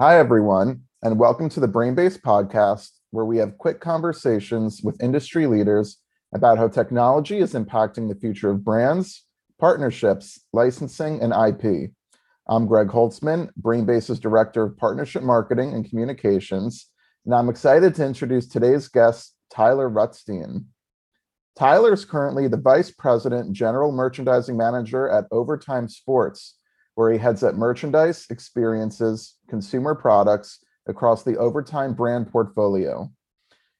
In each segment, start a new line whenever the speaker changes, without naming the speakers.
Hi, everyone, and welcome to the Brainbase podcast, where we have quick conversations with industry leaders about how technology is impacting the future of brands, partnerships, licensing, and IP. I'm Greg Holtzman, Brainbase's Director of Partnership Marketing and Communications, and I'm excited to introduce today's guest, Tyler Rutstein. Tyler is currently the Vice President, General Merchandising Manager at Overtime Sports, where he heads up merchandise, experiences, consumer products across the Overtime brand portfolio.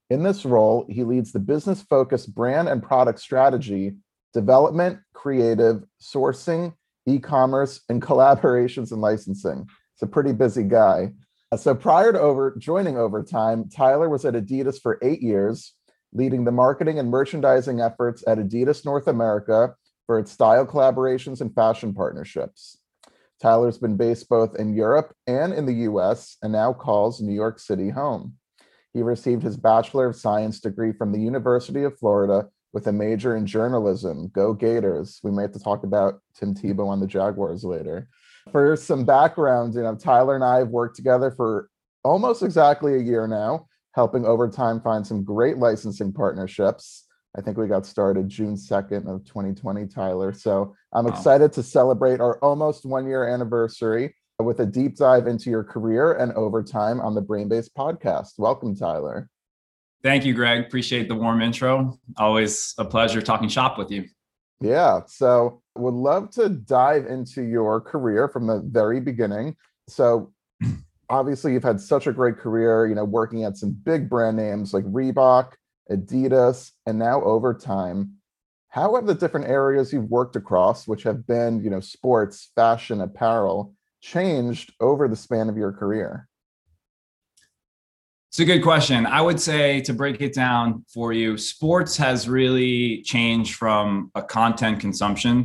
In this role, he leads the business focused brand and product strategy, development, creative, sourcing, e commerce, and collaborations and licensing. It's a pretty busy guy. So prior to over joining Overtime, Tyler was at Adidas for eight years, leading the marketing and merchandising efforts at Adidas North America for its style collaborations and fashion partnerships. Tyler's been based both in Europe and in the US and now calls New York City home. He received his Bachelor of Science degree from the University of Florida with a major in journalism. Go Gators. We may have to talk about Tim Tebow on the Jaguars later. For some background, you know, Tyler and I have worked together for almost exactly a year now, helping Overtime find some great licensing partnerships. I think we got started June 2nd of 2020, Tyler. So I'm wow. excited to celebrate our almost one year anniversary with a deep dive into your career and overtime on the Brainbase podcast. Welcome, Tyler.
Thank you, Greg. Appreciate the warm intro. Always a pleasure talking shop with you.
Yeah. So would love to dive into your career from the very beginning. So obviously you've had such a great career, you know, working at some big brand names like Reebok, Adidas, and now Overtime. How have the different areas you've worked across, which have been, you know, sports, fashion, apparel, changed over the span of your career?
It's a good question. I would say to break it down for you, sports has really changed from a content consumption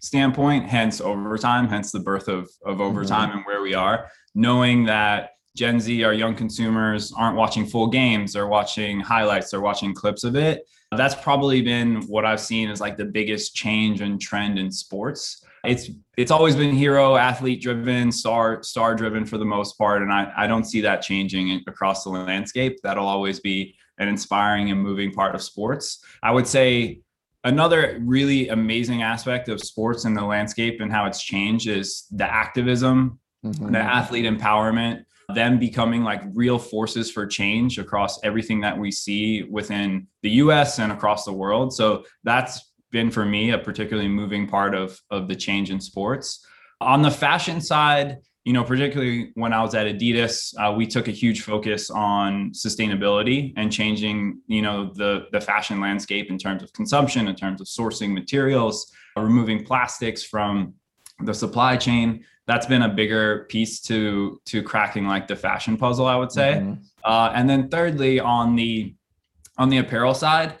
standpoint, hence overtime, hence the birth of, of overtime mm-hmm. and where we are, knowing that Gen Z, our young consumers, aren't watching full games, they're watching highlights, they're watching clips of it. That's probably been what I've seen as like the biggest change and trend in sports. It's it's always been hero, athlete driven, star star driven for the most part, and I, I don't see that changing across the landscape. That'll always be an inspiring and moving part of sports. I would say another really amazing aspect of sports and the landscape and how it's changed is the activism, mm-hmm. the athlete empowerment them becoming like real forces for change across everything that we see within the US and across the world. So that's been for me a particularly moving part of, of the change in sports. On the fashion side, you know, particularly when I was at Adidas, uh, we took a huge focus on sustainability and changing, you know, the the fashion landscape in terms of consumption, in terms of sourcing materials, removing plastics from the supply chain that's been a bigger piece to to cracking like the fashion puzzle i would say. Mm-hmm. uh, and then thirdly on the on the apparel side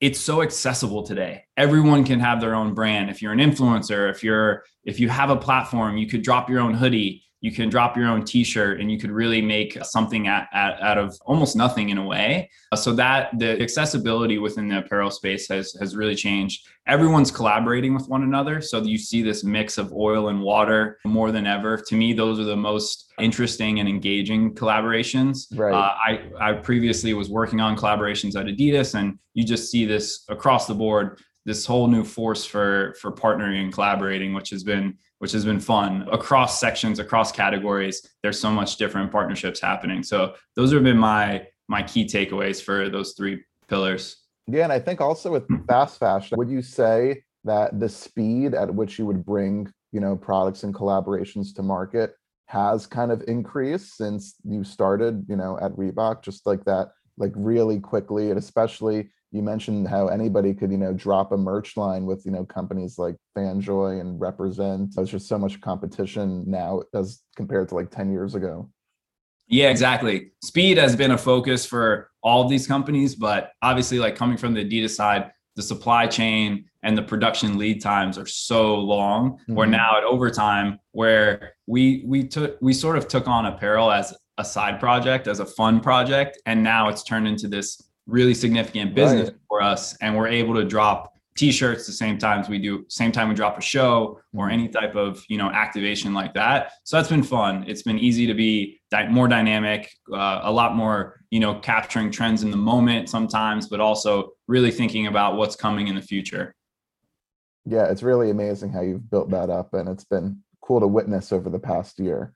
it's so accessible today. Everyone can have their own brand. If you're an influencer if you're if you have a platform you could drop your own hoodie you can drop your own t-shirt and you could really make something at, at, out of almost nothing in a way. Uh, so that the accessibility within the apparel space has has really changed. Everyone's collaborating with one another so you see this mix of oil and water more than ever. To me those are the most interesting and engaging collaborations. Right. Uh, i i previously was working on collaborations at adidas and you just see this across the board this whole new force for for partnering and collaborating which has been which has been fun across sections, across categories. There's so much different partnerships happening. So those have been my my key takeaways for those three pillars.
Yeah, and I think also with hmm. fast fashion, would you say that the speed at which you would bring, you know, products and collaborations to market has kind of increased since you started, you know, at Reebok, just like that, like really quickly, and especially you mentioned how anybody could you know drop a merch line with you know companies like fanjoy and represent. There's just so much competition now as compared to like 10 years ago.
Yeah exactly. Speed has been a focus for all of these companies but obviously like coming from the adidas side the supply chain and the production lead times are so long. Mm-hmm. we're now at overtime where we we took we sort of took on apparel as a side project as a fun project and now it's turned into this really significant business right. for us and we're able to drop t-shirts the same times we do same time we drop a show or
Mhm.
any type of you know activation like that so that's been fun it's been easy to be di- more dynamic uh, a lot more you know capturing trends in the moment sometimes but also really thinking about what's coming in the future
Yeah, it's really amazing how you've built that up, and it's been cool to witness over the past year.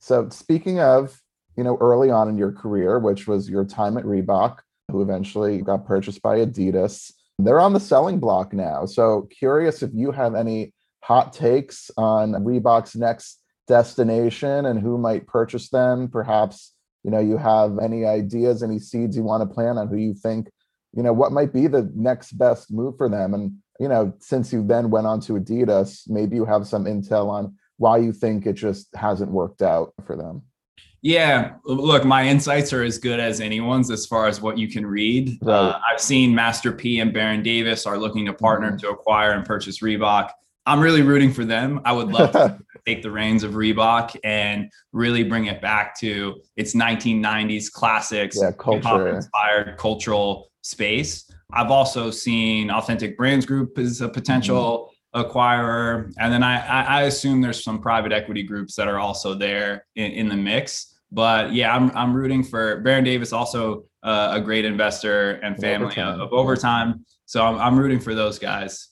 So, speaking of, you know, early on in your career, which was your time at Reebok, who eventually got purchased by Adidas, they're on the selling block now. So, curious if you have any hot takes on Reebok's next destination and who might purchase them. Perhaps, you know, you have any ideas, any seeds you want to plant on who you think, you know, what might be the next best move for them. And you know, since you then went on to Adidas, maybe you have some intel on why you think it just hasn't worked out for them.
Yeah, look, my insights are as good as anyone's as far as what you can read.
Right.
Uh, I've seen Master P and Baron Davis are looking to partner
Mhm.
to acquire and purchase Reebok. I'm really rooting for them. I would love to take the reins of Reebok and really bring it back to its 1990s classics,
Yeah, culture.
inspired cultural space. I've also seen Authentic Brands Group as a potential acquirer, and then I, I, I assume there's some private equity groups that are also there in, in the mix. But yeah, I'm I'm rooting for Baron Davis, also uh, a great investor and family
Overtime.
of, of overtime. So I'm, I'm rooting for those guys.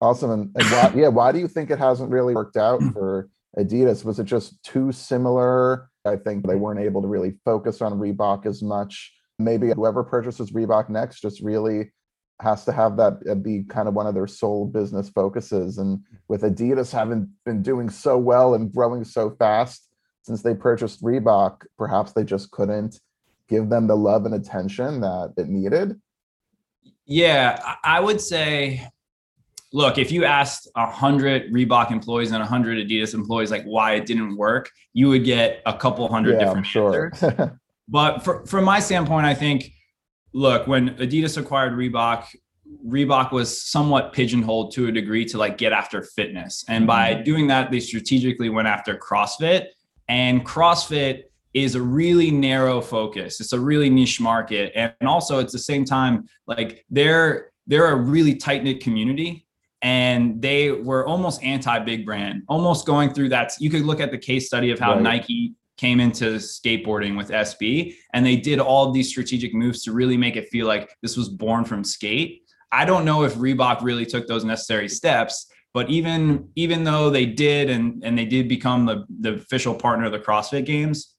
Awesome. And, and why, yeah, why do you think it hasn't really worked out for Adidas? Was it just too similar? I think they weren't able to really focus on Reebok as much. Maybe whoever purchases Reebok next just really has to have that uh, be kind of one of their sole business focuses. And with Adidas having been doing so well and growing so fast since they purchased Reebok, perhaps they just couldn't give them the love and attention that it needed.
Yeah, I would say, look, if you asked a hundred Reebok employees and a hundred Adidas employees like why it didn't work, you would get a couple hundred
Yeah,
different
sure.
answers. But for, from my standpoint, I think, look, when Adidas acquired Reebok, Reebok was somewhat pigeonholed to a degree to like get after fitness. And by mm-hmm. doing that, they strategically went after CrossFit. And CrossFit is a really narrow focus. It's a really niche market. And also at the same time, like they're they're a really tight-knit community. And they were almost anti-big brand, almost going through that. You could look at the case study of how
Right.
Nike came into skateboarding with SB and they did all of these strategic moves to really make it feel like this was born from skate. I don't know if Reebok really took those necessary steps, but even even though they did and and they did become the the official partner of the CrossFit games,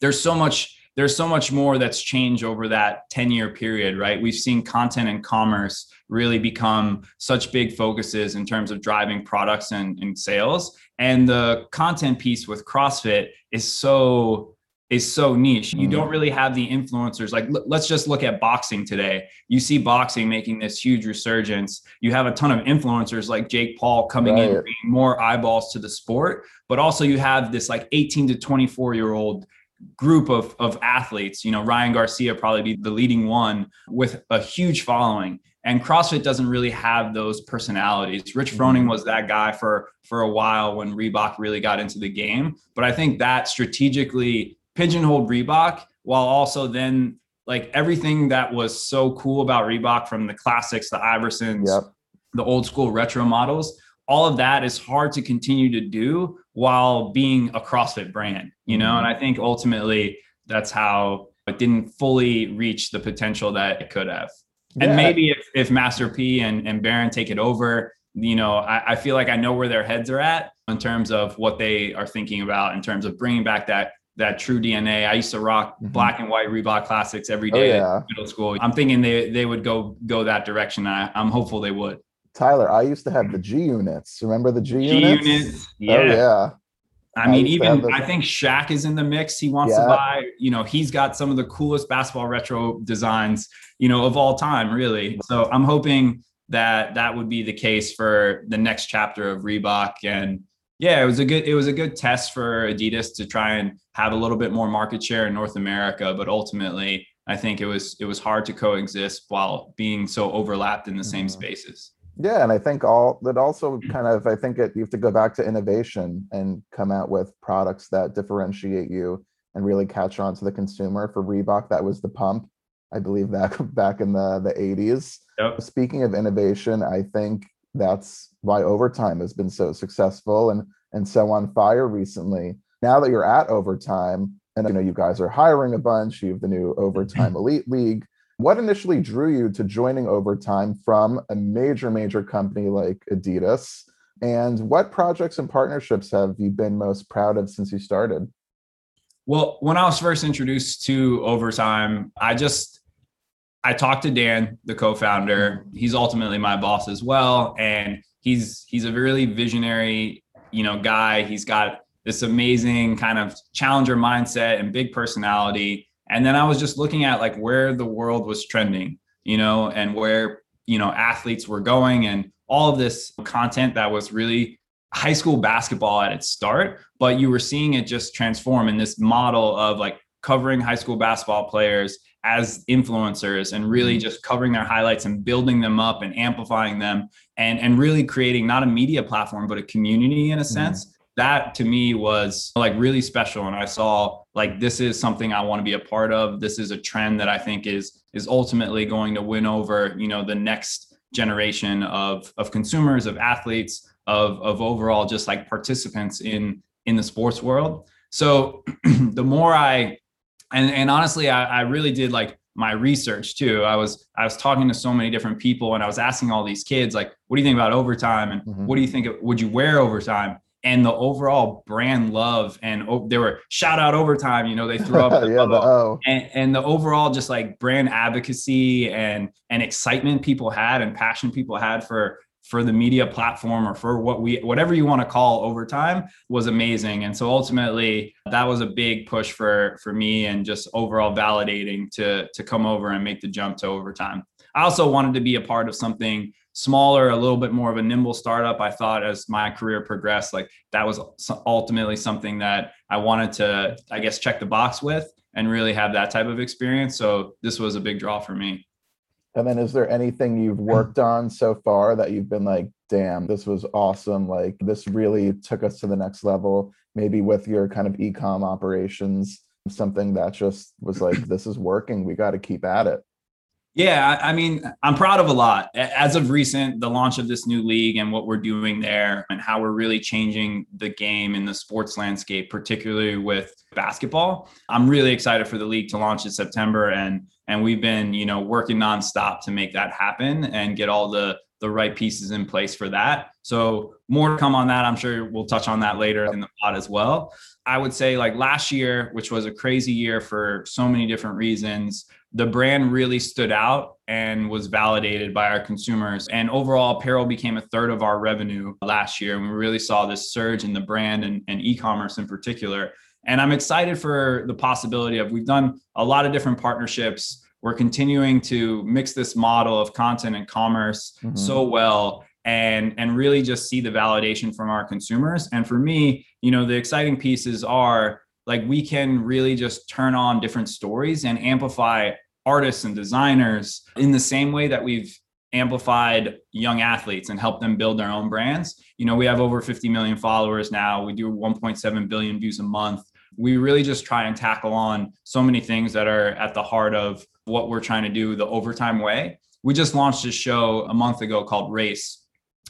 there's so much there's so much more that's changed over that 10 year period, right? We've seen content and commerce really become such big focuses in terms of driving products and, and sales. And the content piece with CrossFit is so is so niche. You
Mm.
don't really have the influencers. Like l- let's just look at boxing today. You see boxing making this huge resurgence. You have a ton of influencers like Jake Paul coming in, bringing more eyeballs to the sport, but also you have this like 18 to 24 year old group of of athletes. You know, Ryan Garcia probably be the leading one with a huge following. And CrossFit doesn't really have those personalities. Rich Froning
Mhm.
was that guy for for a while when Reebok really got into the game. But I think that strategically pigeonholed Reebok while also then like everything that was so cool about Reebok from the classics, the Iversons,
Yep.
the old school retro models, all of that is hard to continue to do while being a CrossFit brand, you know?
Mhm.
And I think ultimately that's how it didn't fully reach the potential that it could have. And maybe if, if Master P and, and Baron take it over, you know, I, I feel like I know where their heads are at in terms of what they are thinking about in terms of bringing back that that true DNA. I used to rock
Mhm.
black and white Reebok classics every day Oh,
yeah.
in middle school. I'm thinking they they would go go that direction. I, I'm hopeful they would.
Tyler, I used to have the G units. Remember the G,
G
units?
units,
Oh
yeah.
yeah.
I
I
mean,
used to have
even
those.
I think Shaq is in the mix. He wants
Yeah.
to buy. You know, he's got some of the coolest basketball retro designs, you know, of all time, really. So I'm hoping that that would be the case for the next chapter of Reebok. And yeah, it was a good it was a good test for Adidas to try and have a little bit more market share in North America, but ultimately. I think it was it was hard to coexist while being so overlapped in the same
Mhm.
spaces.
Yeah, and I think all that also kind of I think it you have to go back to innovation and come out with products that differentiate you and really catch on to the consumer. For Reebok, that was the pump. I believe that back in the the 80s.
Yep.
Speaking of innovation, I think that's why overtime has been so successful and and so on fire recently. Now that you're at overtime, and you know you guys are hiring a bunch, you have the new overtime elite league. What initially drew you to joining overtime from a major, major company like Adidas? And what projects and partnerships have you been most proud of since you started?
Well, when I was first introduced to overtime, I just I talked to Dan, the co-founder. He's ultimately my boss as well, and he's he's a really visionary, you know, guy. He's got this amazing kind of challenger mindset and big personality. And then I was just looking at like where the world was trending, you know, and where you know athletes were going and all of this content that was really high school basketball at its start, but you were seeing it just transform in this model of like covering high school basketball players as influencers and really mm-hmm. just covering their highlights and building them up and amplifying them and and really creating not a media platform but a community in a mm-hmm. sense mm-hmm. that to me was like really special and i saw like this is something i want to be a part of this is a trend that i think is is ultimately going to win over you know the next generation of of consumers of athletes of of overall just like participants in in the sports world so the more i and and honestly I, I really did like my research too i was i was talking to so many different people and i was asking all these kids like what do you think about overtime and mm-hmm. what do you think of, would you wear overtime and the overall brand love and oh, they were shout out overtime you know they threw up the yeah, the o. And, and the overall just like brand advocacy and and excitement people had and passion people had for for the media platform or for what we whatever you want to call overtime was amazing. And so ultimately that was a big push for for me and just overall validating to to come over and make the jump to overtime. I also wanted to be a part of something smaller a little bit more of a nimble startup. I thought as my career progressed like that was ultimately something that i wanted to i guess check the box with and really have that type of experience. So this was a big draw for me
and then is there anything you've worked on so far that you've been like, damn, this was awesome. Like this really took us to the next level, maybe with your kind of e-com operations, something that just was like, this is working. We got to keep at it.
Yeah, I mean, I'm proud of a lot. As of recent, the launch of this new league and what we're doing there and how we're really changing the game in the sports landscape, particularly with basketball. I'm really excited for the league to launch in September and and we've been, you know, working nonstop to make that happen and get all the the right pieces in place for that. So more to come on that. I'm sure we'll touch on that later in the pod as well. I would say like last year, which was a crazy year for so many different reasons, the brand really stood out and was validated by our consumers. And overall, apparel became a third of our revenue last year. And we really saw this surge in the brand and, and e commerce in particular. And I'm excited for the possibility of we've done a lot of different partnerships. We're continuing to mix this model of content and commerce mm-hmm. so well and and really just see the validation from our consumers and for me you know the exciting pieces are like we can really just turn on different stories and amplify artists and designers in the same way that we've amplified young athletes and helped them build their own brands. You know, we have over 50 million followers now. We do 1.7 billion views a month. We really just try and tackle on so many things that are at the heart of what we're trying to do the overtime way. We just launched a show a month ago called Race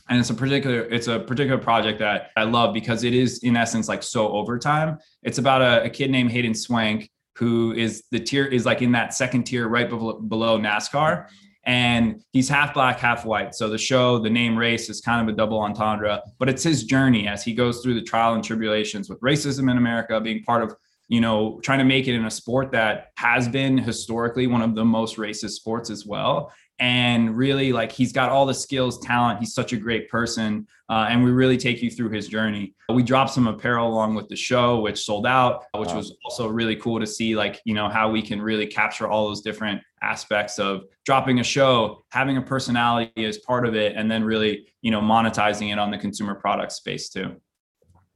and it's a particular it's a particular project that I love because it is in essence like so overtime. It's about a, a kid named Hayden Swank who is the tier is like in that second tier right below, NASCAR. And he's half black half white. So the show the name race is kind of a double entendre but it's his journey as he goes through the trial and tribulations with racism in america being part of you know trying to make it in a sport that has been historically one of the most racist sports as well and really like he's got all the skills talent. He's such a great person uh, and we really take you through his journey. We dropped some apparel along with the show which sold out which wow. was also really cool to see like you know how we can really capture all those different aspects of dropping a show having a personality as part of it and then really you know monetizing it on the consumer product space too.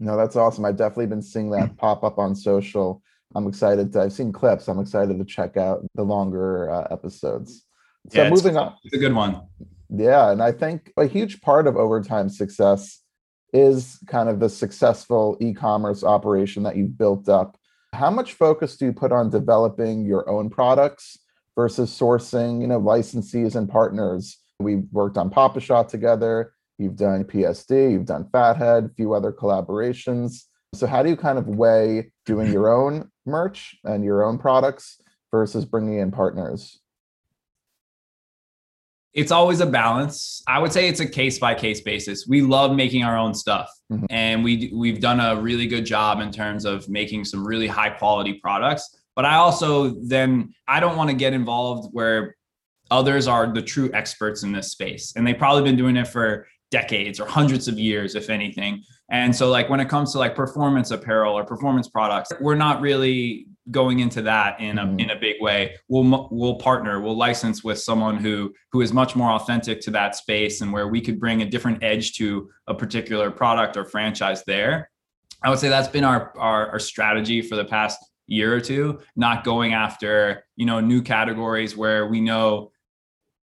No that's awesome. I've definitely been seeing that pop up on social. I'm excited to, i've seen clips. I'm excited to check out the longer uh, episodes so yeah, moving on.
It's a good one.
Yeah. And I think a huge part of overtime success is kind of the successful e commerce operation that you've built up. How much focus do you put on developing your own products versus sourcing, you know, licensees and partners. We've worked on Pop-A-Shot together. You've done PSD, you've done Fathead, a few other collaborations. So how do you kind of weigh doing your own merch and your own products versus bringing in partners?
It's always a balance. I would say it's a case by case basis. We love making our own stuff, mm-hmm. and we we've done a really good job in terms of making some really high quality products. But I also then I don't want to get involved where others are the true experts in this space, and they've probably been doing it for decades or hundreds of years, if anything. And so, like when it comes to like performance apparel or performance products, we're not really going into that in a mm-hmm. in a big way. We'll we'll partner, we'll license with someone who who is much more authentic to that space and where we could bring a different edge to a particular product or franchise there. I would say that's been our, our, our strategy for the past year or two, not going after, you know, new categories where we know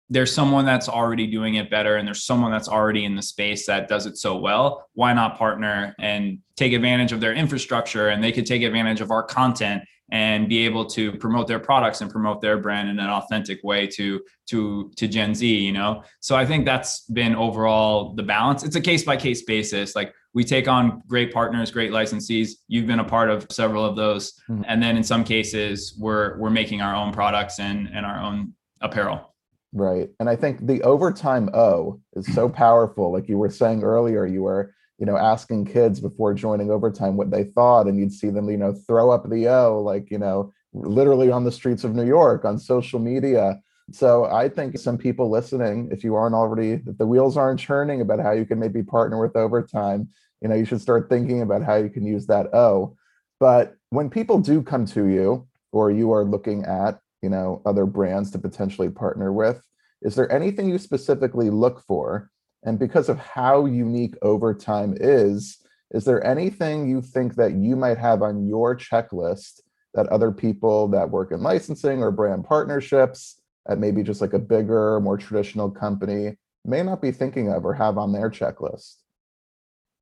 there's someone that's already doing it better and there's someone that's already in the space that does it so well why not partner and take advantage of their infrastructure and they could take advantage of our content and be able to promote their products and promote their brand in an authentic way to to to Gen Z, you know. So I think that's been overall the balance. It's a case by case basis. Like we take on great partners, great licensees. You've been a part of several of those, mm-hmm. and then in some cases we're we're making our own products and and our own apparel.
Right. And I think the overtime O is so powerful. Like you were saying earlier, you were, you know, asking kids before joining overtime what they thought, and you'd see them, you know, throw up the O, like, you know, literally on the streets of New York, on social media. So I think some people listening, if you aren't already, if the wheels aren't churning about how you can maybe partner with overtime, you know, you should start thinking about how you can use that O. But when people do come to you or you are looking at you know other brands to potentially partner with. Is there anything you specifically look for? And because of how unique overtime is is there anything you think that you might have on your checklist that other people that work in licensing or brand partnerships at maybe just like a bigger more traditional company may not be thinking of or have on their checklist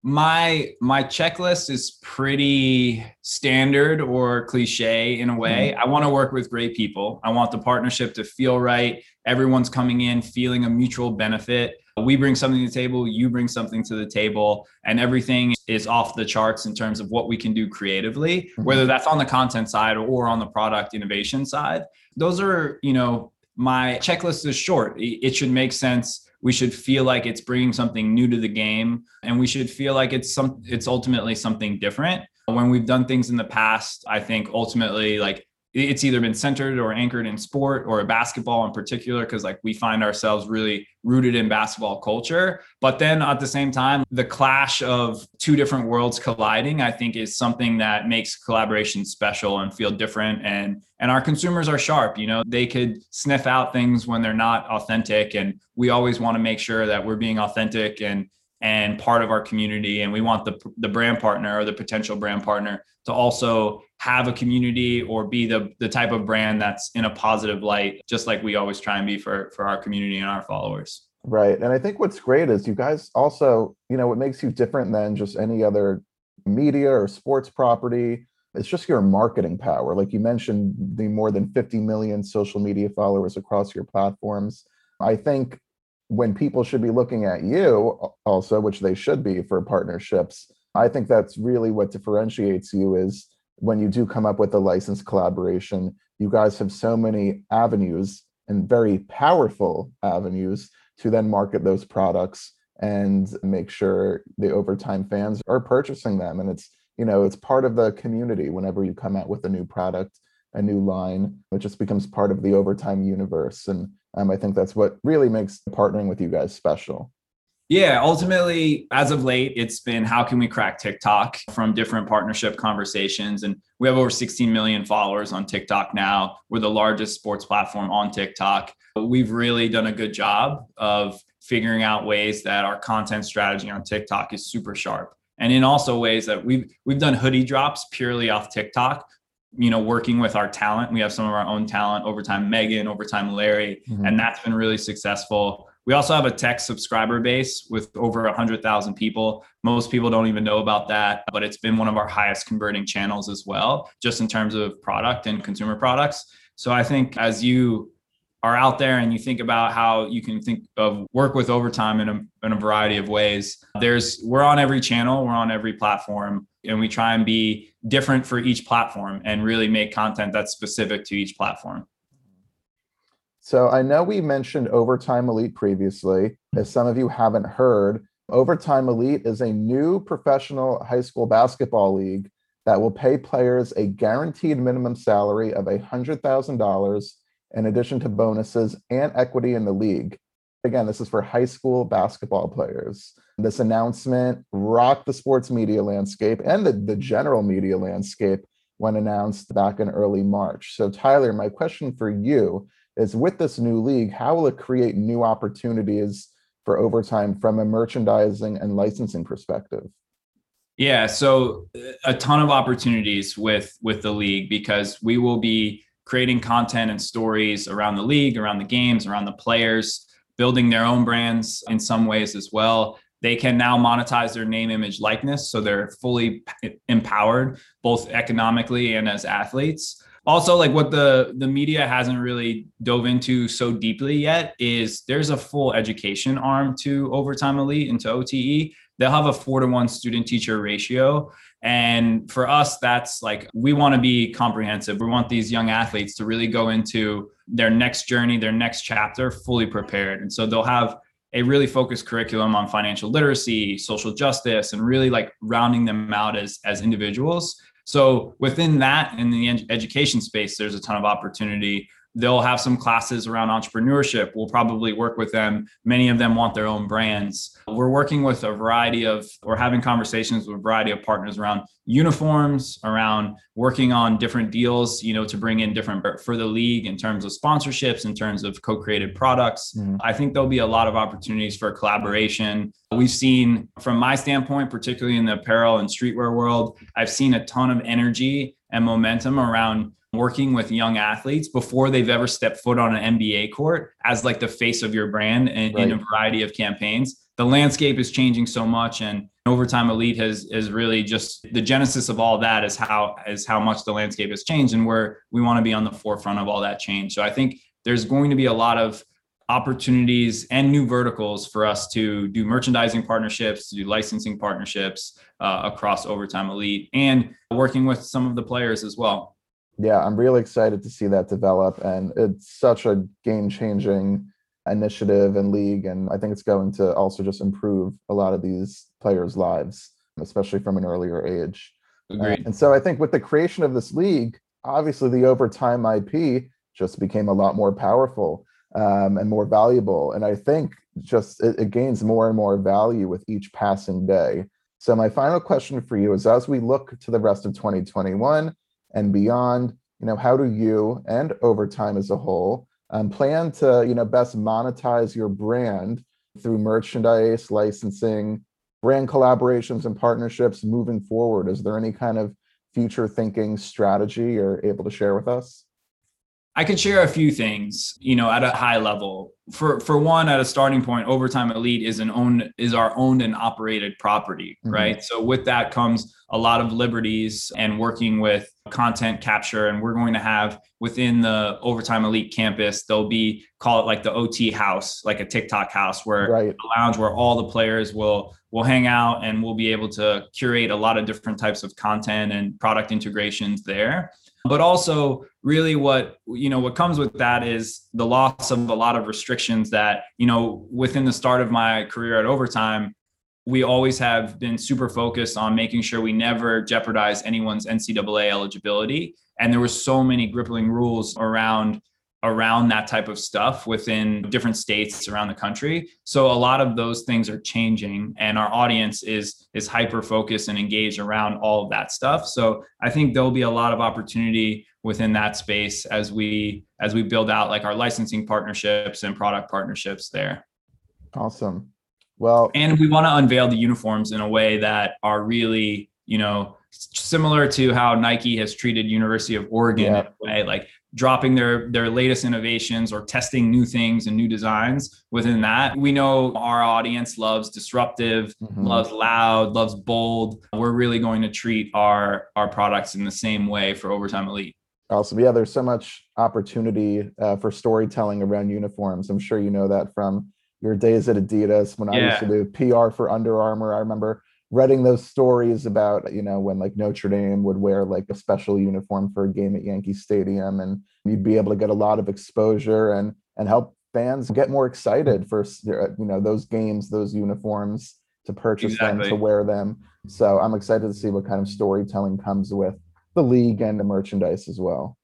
my my checklist is pretty standard or cliche in a way. Mm-hmm. i want to work with great people. I want the partnership to feel right. Everyone's coming in feeling a mutual benefit. We bring something to the table you bring something to the table and everything is off the charts in terms of what we can do creatively mm-hmm. whether that's on the content side or on the product innovation side. Those are you know my checklist is short. It should make sense we should feel like it's bringing something new to the game and we should feel like it's some it's ultimately something different. When we've done things in the past i think ultimately like it's either been centered or anchored in sport or basketball in particular because like we find ourselves really rooted in basketball culture. But then at the same time the clash of two different worlds colliding i think is something that makes collaboration special and feel different. And and our consumers are sharp you know? They could sniff out things when they're not authentic and we always want to make sure that we're being authentic and and part of our community and we want the the brand partner or the potential brand partner to also have a community or be the the type of brand that's in a positive light just like we always try and be for for our community and our followers.
Right and i think what's great is you guys also you know what makes you different than just any other media or sports property it's just your marketing power. Like you mentioned the more than 50 million social media followers across your platforms. I think when people should be looking at you also which they should be for partnerships i think that's really what differentiates you is when you do come up with a license collaboration you guys have so many avenues and very powerful avenues to then market those products and make sure the overtime fans are purchasing them. And it's you know it's part of the community whenever you come out with a new product a new line it just becomes part of the overtime universe. And um, I think that's what really makes partnering with you guys special.
Yeah, ultimately, as of late, it's been how can we crack TikTok from different partnership conversations. And we have over 16 million followers on TikTok now. We're the largest sports platform on TikTok. We've really done a good job of figuring out ways that our content strategy on TikTok is super sharp. And in also ways that we've we've done hoodie drops purely off TikTok you know, working with our talent. We have some of our own talent, Overtime Megan, Overtime Larry, mm-hmm. and that's been really successful. We also have a tech subscriber base with over 100,000 people. Most people don't even know about that, but it's been one of our highest converting channels as well, just in terms of product and consumer products. So I think as you are out there and you think about how you can think of work with overtime in a, in a variety of ways there's we're on every channel we're on every platform and we try and be different for each platform and really make content that's specific to each platform
so i know we mentioned overtime elite previously as some of you haven't heard overtime elite is a new professional high school basketball league that will pay players a guaranteed minimum salary of $100000 in addition to bonuses and equity in the league. Again, this is for high school basketball players. This announcement rocked the sports media landscape and the, the general media landscape when announced back in early March. So, Tyler, my question for you is with this new league, how will it create new opportunities for overtime from a merchandising and licensing perspective?
Yeah, so uh, a ton of opportunities with with the league because we will be creating content and stories around the league, around the games, around the players, building their own brands in some ways as well. They can now monetize their name, image, likeness. So they're fully empowered, both economically and as athletes. Also, like what the, the media hasn't really dove into so deeply yet is there's a full education arm to Overtime Elite and to OTE. They'll have a four to one student teacher ratio. And for us, that's like we want to be comprehensive. We want these young athletes to really go into their next journey, their next chapter fully prepared. And so they'll have a really focused curriculum on financial literacy, social justice, and really like rounding them out as, as individuals. So within that, in the education space, there's a ton of opportunity they'll have some classes around entrepreneurship. We'll probably work with them. Many of them want their own brands. We're working with a variety of, we're having conversations with a variety of partners around uniforms, around working on different deals, you know, to bring in different for the league in terms of sponsorships, in terms of co-created products. Mm-hmm. I think there'll be a lot of opportunities for collaboration. We've seen from my standpoint, particularly in the apparel and streetwear world, I've seen a ton of energy and momentum around working with young athletes before they've ever stepped foot on an NBA court as like the face of your brand in, right. in a variety of campaigns. The landscape is changing so much and overtime elite has is really just the genesis of all that is how is how much the landscape has changed and where we want to be on the forefront of all that change. So I think there's going to be a lot of opportunities and new verticals for us to do merchandising partnerships, to do licensing partnerships uh, across Overtime Elite, and working with some of the players as well
yeah, I'm really excited to see that develop. And it's such a game changing initiative and league. And I think it's going to also just improve a lot of these players' lives, especially from an earlier age.
Agreed.
Uh, and so I think with the creation of this league, obviously the overtime IP just became a lot more powerful um, and more valuable. And I think just it, it gains more and more value with each passing day. So my final question for you is as we look to the rest of 2021, and beyond you know how do you and overtime as a whole um, plan to you know best monetize your brand through merchandise licensing brand collaborations and partnerships moving forward? Is there any kind of future thinking strategy you're able to share with us
I could share a few things, you know, at a high level. For for one, at a starting point, Overtime Elite is an own is our owned and operated property, mm-hmm. right? So with that comes a lot of liberties and working with content capture. And we're going to have within the Overtime Elite campus, there'll be call it like the OT house, like a TikTok house, where right. a lounge where all the players will will hang out and we'll be able to curate a lot of different types of content and product integrations there but also really what you know what comes with that is the loss of a lot of restrictions that you know within the start of my career at overtime we always have been super focused on making sure we never jeopardize anyone's ncaa eligibility. And there were so many gripping rules around around that type of stuff within different states around the country. So a lot of those things are changing and our audience is is hyper focused and engaged around all of that stuff. So i think there'll be a lot of opportunity within that space as we as we build out like our licensing partnerships and product partnerships there.
Awesome. Well
and we want to unveil the uniforms in a way that are really you know similar to how Nike has treated University of Oregon yeah. way, like dropping their their latest innovations or testing new things and new designs within that. We know our audience loves disruptive, mm-hmm. loves loud, loves bold. We're really going to treat our our products in the same way for Overtime Elite.
Awesome. Yeah, there's so much opportunity uh, for storytelling around uniforms. I'm sure you know that from your days at Adidas when I used to do PR for Under Armour. I remember reading those stories about, you know, when like Notre Dame would wear like a special uniform for a game at Yankee Stadium and you'd be able to get a lot of exposure and and help fans get more excited for uh, you know those games, those uniforms to purchase exactly. them, to wear them. So I'm excited to see what kind of storytelling comes with the league and the merchandise as well.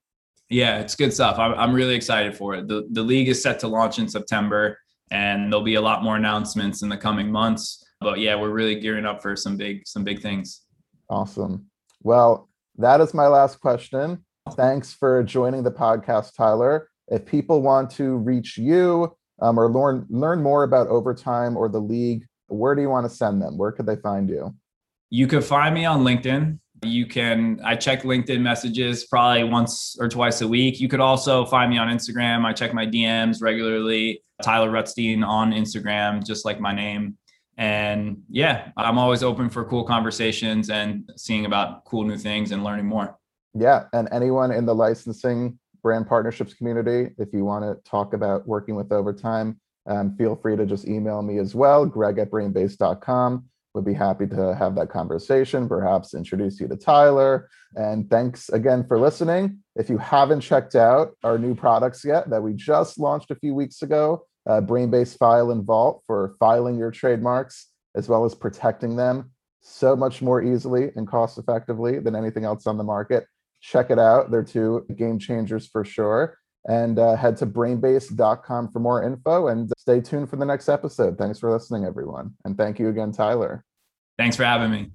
Yeah, it's good stuff. I'm, I'm really excited for it. The, the league is set to launch in September, and there'll be a lot more announcements in the coming months. But yeah, we're really gearing up for some big some big things.
Awesome. Well, that is my last question. Thanks for joining the podcast, Tyler. If people want to reach you um, or learn learn more about overtime or the league, where do you want to send them? Where could they find you?
You could find me on LinkedIn. You can, I check LinkedIn messages probably once or twice a week. You could also find me on Instagram. I check my DMs regularly. Tyler Rutstein on Instagram, just like my name. And yeah, I'm always open for cool conversations and seeing about cool new things and learning more.
Yeah. And anyone in the licensing brand partnerships community, if you want to talk about working with Overtime, um, feel free to just email me as well, greg at brainbase.com would be happy to have that conversation, perhaps introduce you to Tyler. And thanks again for listening. If you haven't checked out our new products yet that we just launched a few weeks ago, uh, Brainbase File and Vault for filing your trademarks as well as protecting them so much more easily and cost effectively than anything else on the market. Check it out. They're two game changers for sure. And uh, head to brainbase.com for more info and stay tuned for the next episode. Thanks for listening, everyone. And thank you again, Tyler.
Thanks for having me.